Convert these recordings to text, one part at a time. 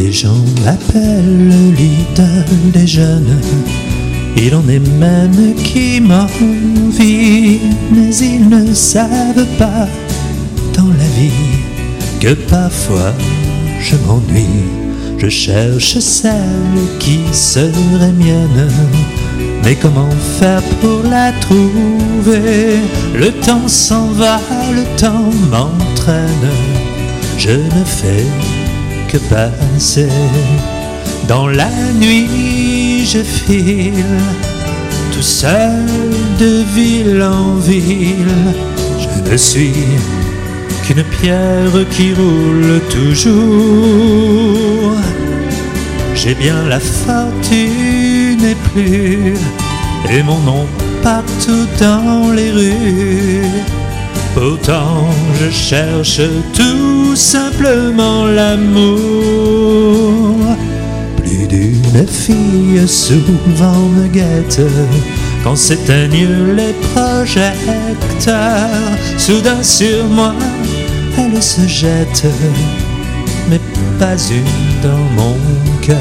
Les gens l'appellent l'idole des jeunes. Il en est même qui m'envie, mais ils ne savent pas dans la vie que parfois je m'ennuie. Je cherche celle qui serait mienne. Mais comment faire pour la trouver? Le temps s'en va, le temps m'entraîne. Je ne fais que passer. Dans la nuit, je file, tout seul de ville en ville. Je ne suis qu'une pierre qui roule toujours. J'ai bien la fortune et plus, et mon nom partout dans les rues. Pourtant, je cherche tout simplement l'amour. Plus d'une fille souvent me guette quand s'éteignent les projecteurs. Soudain sur moi, elle se jette, mais pas une dans mon cœur.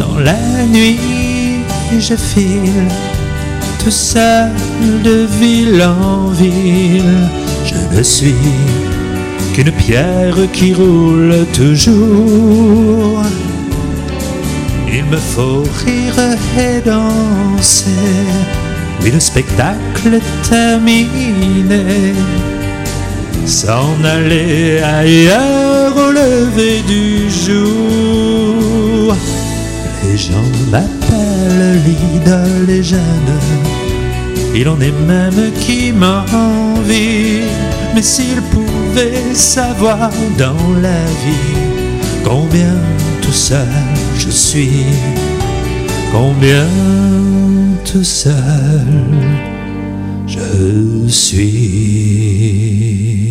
Dans la nuit, je file de ville en ville. Je ne suis qu'une pierre qui roule toujours. Il me faut rire et danser. Oui, le spectacle est terminé. S'en aller ailleurs au lever du jour. M'appellent l'idole des jeunes. Il en est même qui m'envie. Mais s'ils pouvaient savoir dans la vie combien tout seul je suis, combien tout seul je suis.